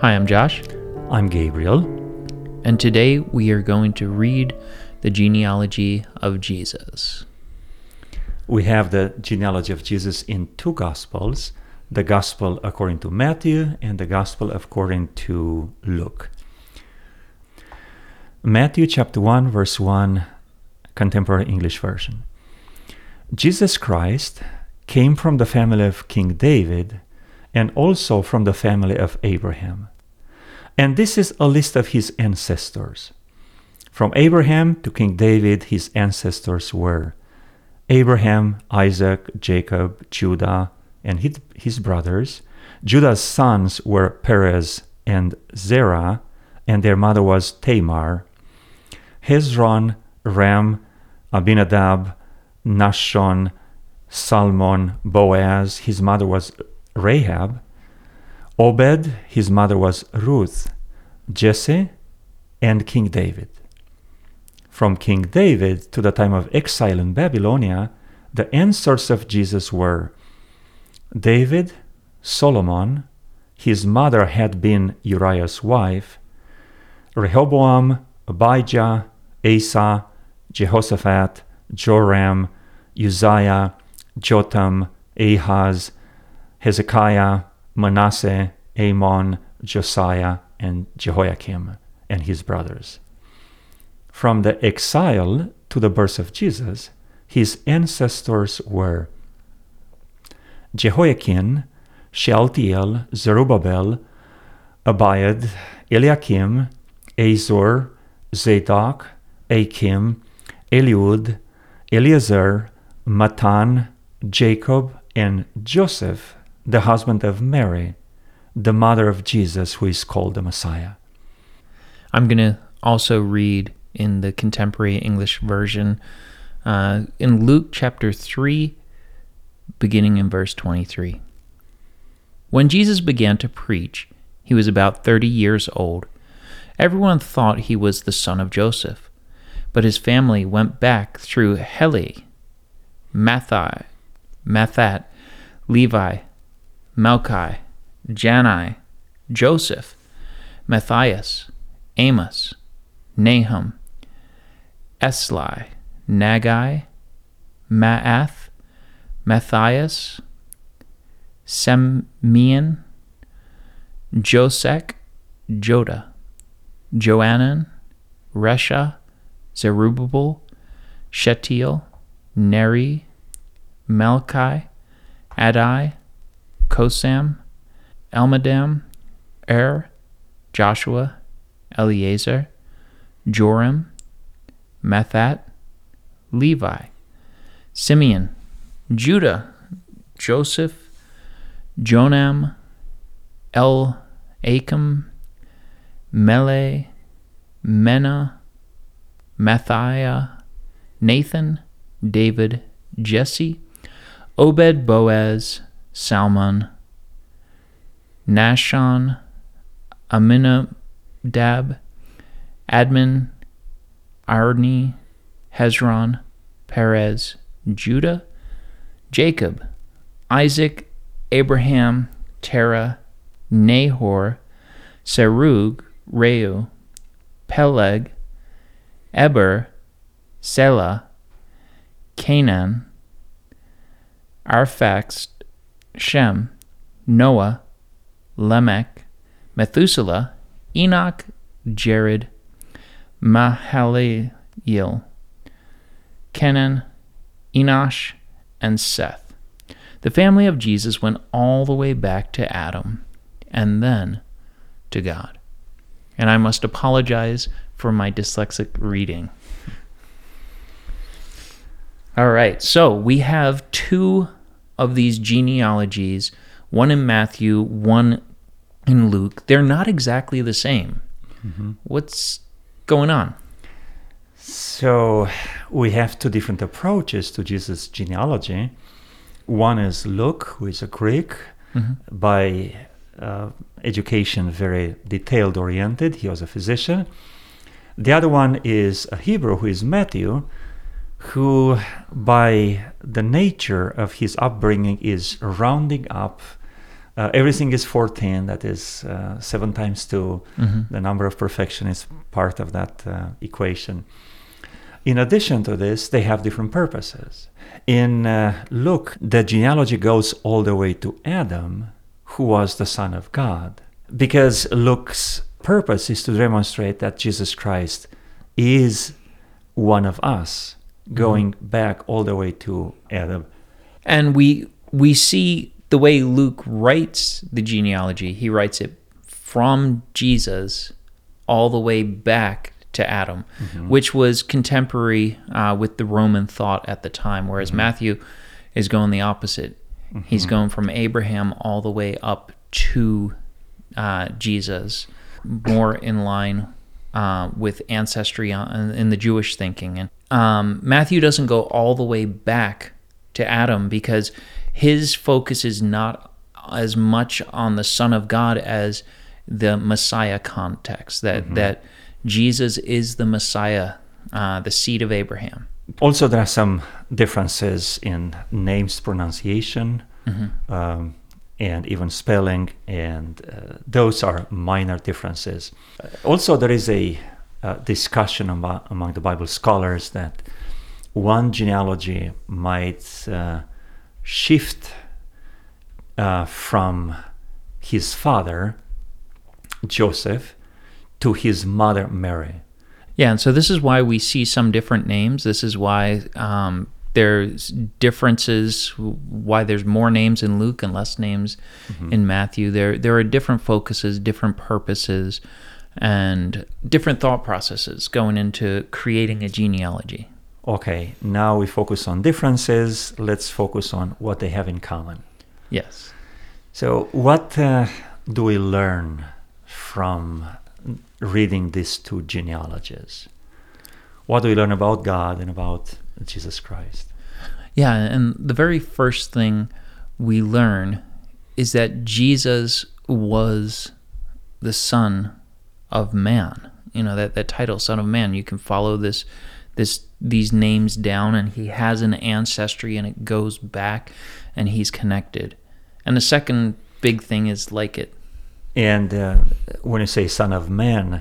Hi, I'm Josh, I'm Gabriel. and today we are going to read the genealogy of Jesus. We have the genealogy of Jesus in two Gospels the Gospel according to Matthew and the Gospel according to Luke. Matthew chapter 1, verse 1, Contemporary English Version. Jesus Christ came from the family of King David and also from the family of Abraham. And this is a list of his ancestors. From Abraham to King David, his ancestors were Abraham, Isaac, Jacob, Judah, and his, his brothers. Judah's sons were Perez and Zerah, and their mother was Tamar. Hezron, Ram, Abinadab, Nahshon, Salmon, Boaz, his mother was Rahab. Obed, his mother was Ruth, Jesse, and King David. From King David to the time of exile in Babylonia, the ancestors of Jesus were David, Solomon, his mother had been Uriah's wife, Rehoboam, Abijah, Asa, Jehoshaphat, Joram, Uzziah, Jotham, Ahaz, Hezekiah, Manasseh, Amon, Josiah, and Jehoiakim, and his brothers. From the exile to the birth of Jesus, his ancestors were Jehoiakim, Shealtiel, Zerubbabel, Abiud, Eliakim, Azor, Zadok, Achim, Eliud, Eleazar, Matthan, Jacob, and Joseph, the husband of Mary, the mother of Jesus, who is called the Messiah. I'm going to also read in the contemporary English version uh, in Luke chapter 3, beginning in verse 23. When Jesus began to preach, he was about 30 years old. Everyone thought he was the son of Joseph, but his family went back through Heli, Mathai, Mathat, Levi, Melchi, Jani, Joseph, Matthias, Amos, Nahum, Esli, Nagai, Maath, Matthias, Semmian, Josech, Joda, Joanan, Rhesa, Zerubbabel, Shetiel, Neri, Melchi, Adai, Cosam, Elmadam, Er, Joshua, Eliezer, Joram, Methat, Levi, Simeon, Judah, Joseph, Jonam, El Achim, Mele, Mena, Mathiah, Nathan, David, Jesse, Obed, Boaz, Salmon, Nahshon, Amminadab, Admin, Arni, Hezron, Perez, Judah, Jacob, Isaac, Abraham, Terah, Nahor, Serug, Reu, Peleg, Eber, Selah, Canaan, Arphax, Shem, Noah, Lamech, Methuselah, Enoch, Jared, Mahalaleel, Kenan, Enosh, and Seth. The family of Jesus went all the way back to Adam and then to God. And I must apologize for my dyslexic reading. All right, so we have two of these genealogies, one in Matthew, one in Luke. They're not exactly the same. What's going on? So we have two different approaches to Jesus' genealogy. One is Luke, who is a Greek, by uh, education very detailed oriented. He was a physician. The other one is a Hebrew, who is Matthew, who, by the nature of his upbringing, is rounding up Uh, everything is 14, that is uh, 7 times 2. The number of perfection is part of that uh, equation. In addition to this, they have different purposes. In uh, Luke, the genealogy goes all the way to Adam, who was the Son of God, because Luke's purpose is to demonstrate that Jesus Christ is one of us, going back all the way to Adam. And we we see the way Luke writes the genealogy. He writes it from Jesus all the way back to Adam, which was contemporary uh, with the Roman thought at the time. Whereas Matthew is going the opposite. He's going from Abraham all the way up to uh, Jesus, more in line uh, with ancestry on- in the Jewish thinking. And um, Matthew doesn't go all the way back to Adam because his focus is not as much on the Son of God as the Messiah context. That that Jesus is the Messiah, uh, the seed of Abraham. Also, there are some differences in names pronunciation um, and even spelling, and uh, those are minor differences. Also, there is a uh, discussion amo- among the Bible scholars that one genealogy might uh, shift uh, from his father, Joseph, to his mother, Mary. Yeah, and so this is why we see some different names. This is why um, there's differences. Why there's more names in Luke and less names in Matthew. There there are different focuses, different purposes, and different thought processes going into creating a genealogy. Okay, now we focus on differences. Let's focus on what they have in common. Yes. So, what uh, do we learn from reading these two genealogies? What do we learn about God and about Jesus Christ? Yeah, and the very first thing we learn is that Jesus was the Son of Man. You know that that title, Son of Man. You can follow this this these names down, and he has an ancestry, and it goes back, and he's connected. And the second big thing is like it. And uh, when you say Son of Man,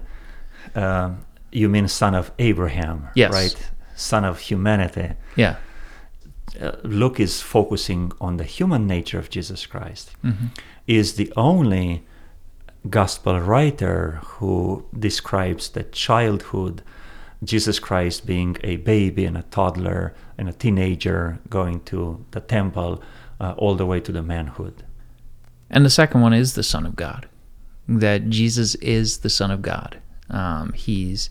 uh, you mean Son of Abraham, Yes. right? Son of humanity. Yeah. uh, Luke is focusing on the human nature of Jesus Christ, is the only gospel writer who describes the childhood, Jesus Christ being a baby and a toddler and a teenager going to the temple uh, all the way to the manhood. And the second one is the Son of God. That Jesus is the Son of God. Um, he's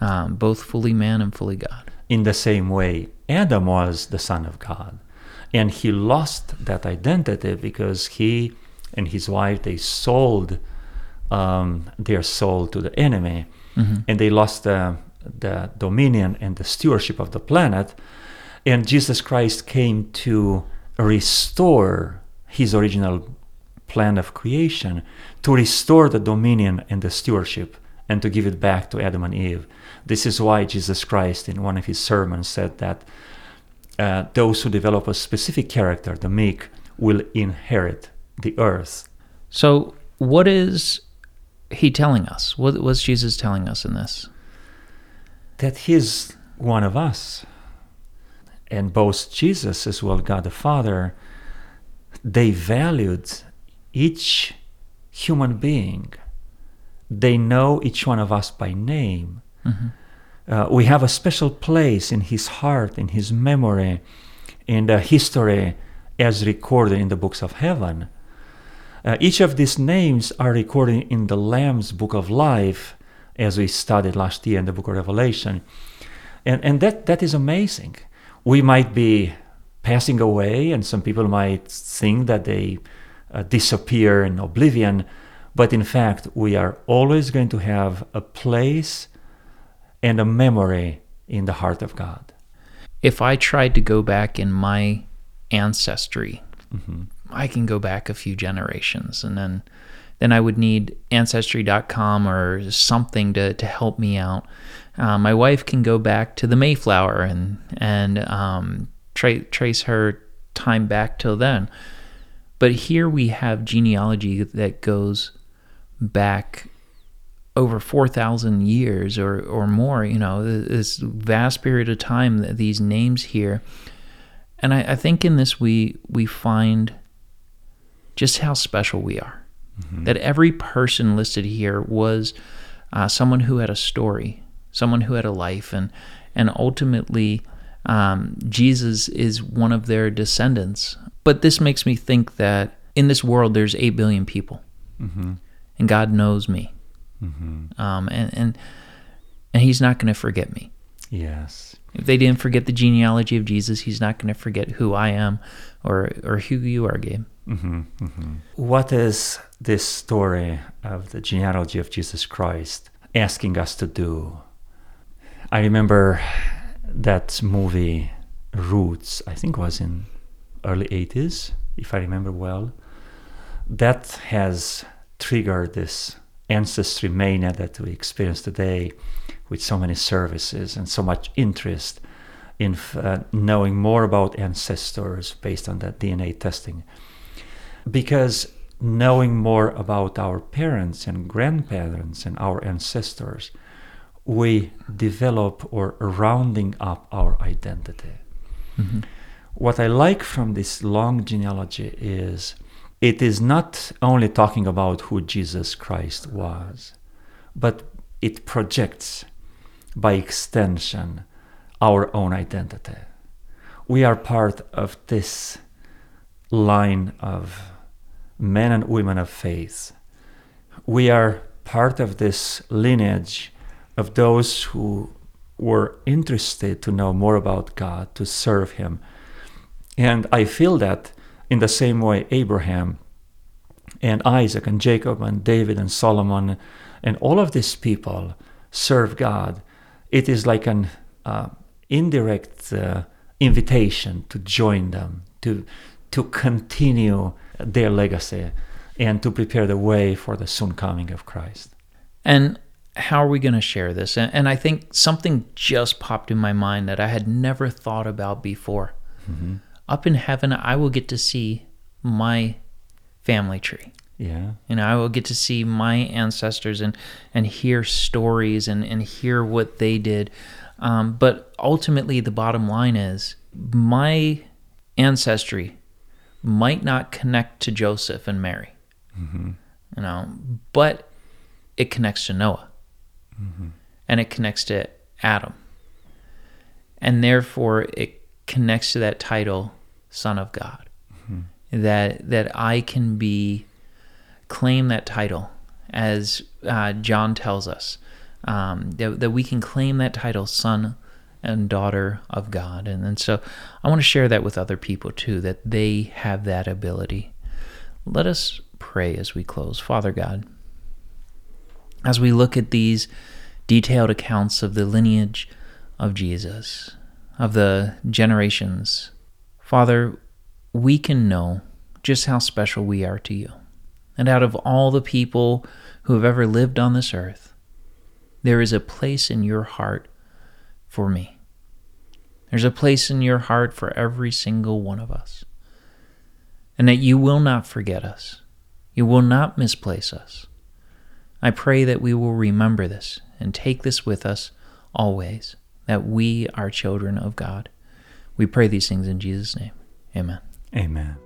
um, both fully man and fully God. In the same way, Adam was the Son of God. And he lost that identity because he and his wife, they sold um, their soul to the enemy. And they lost the, the dominion and the stewardship of the planet. And Jesus Christ came to restore his original plan of creation, to restore the dominion and the stewardship, and to give it back to Adam and Eve. This is why Jesus Christ, in one of his sermons, said that uh, those who develop a specific character, the meek, will inherit the earth. So, what is he telling us? What was Jesus telling us in this? That he's one of us. And both Jesus as well, God the Father, they valued each human being. They know each one of us by name. Uh, we have a special place in his heart, in his memory, in the history as recorded in the books of heaven. Uh, each of these names are recorded in the Lamb's book of life, as we studied last year in the book of Revelation. And, and that, that is amazing. We might be passing away, and some people might think that they uh, disappear in oblivion, but in fact, we are always going to have a place and a memory in the heart of God. If I tried to go back in my ancestry, I can go back a few generations and then then I would need ancestry.com or something to, to help me out. Uh, my wife can go back to the Mayflower and and um, tra- trace her time back till then. But here we have genealogy that goes back over 4,000 years or, or more, you know, this vast period of time, these names here. And I, I think in this we we find just how special we are. That every person listed here was uh, someone who had a story, someone who had a life, and and ultimately um, Jesus is one of their descendants. But this makes me think that in this world there's eight billion people, and God knows me, um, and and and He's not going to forget me. Yes. If they didn't forget the genealogy of Jesus, He's not going to forget who I am, or or who you are, Gabe. What is this story of the genealogy of Jesus Christ asking us to do? I remember that movie Roots, I think was in early 80s, if I remember well. That has triggered this ancestry mania that we experience today with so many services and so much interest in uh, knowing more about ancestors based on that DNA testing because knowing more about our parents and grandparents and our ancestors, we develop or rounding up our identity. Mm-hmm. What I like from this long genealogy is it is not only talking about who Jesus Christ was, but it projects by extension our own identity. We are part of this line of men and women of faith. We are part of this lineage of those who were interested to know more about God, to serve Him. And I feel that in the same way Abraham and Isaac and Jacob and David and Solomon and all of these people serve God. It is like an uh, indirect uh, invitation to join them, to to continue their legacy, and to prepare the way for the soon coming of Christ. And how are we going to share this? And, and I think something just popped in my mind that I had never thought about before. Up in heaven, I will get to see my family tree. Yeah. You know, I will get to see my ancestors and and hear stories and and hear what they did. Um, but ultimately, the bottom line is my ancestry might not connect to Joseph and Mary. You know, but it connects to Noah, and it connects to Adam, and therefore it connects to that title, Son of God. That that I can be claim that title, as uh, John tells us, um, that, that we can claim that title, son and daughter of God. And, and so I want to share that with other people too, that they have that ability. Let us pray as we close. Father God, as we look at these detailed accounts of the lineage of Jesus, of the generations, Father, we can know just how special we are to you. And out of all the people who have ever lived on this earth, there is a place in your heart for me. There's a place in your heart for every single one of us. And that you will not forget us. You will not misplace us. I pray that we will remember this and take this with us always, that we are children of God. We pray these things in Jesus' name. Amen. Amen.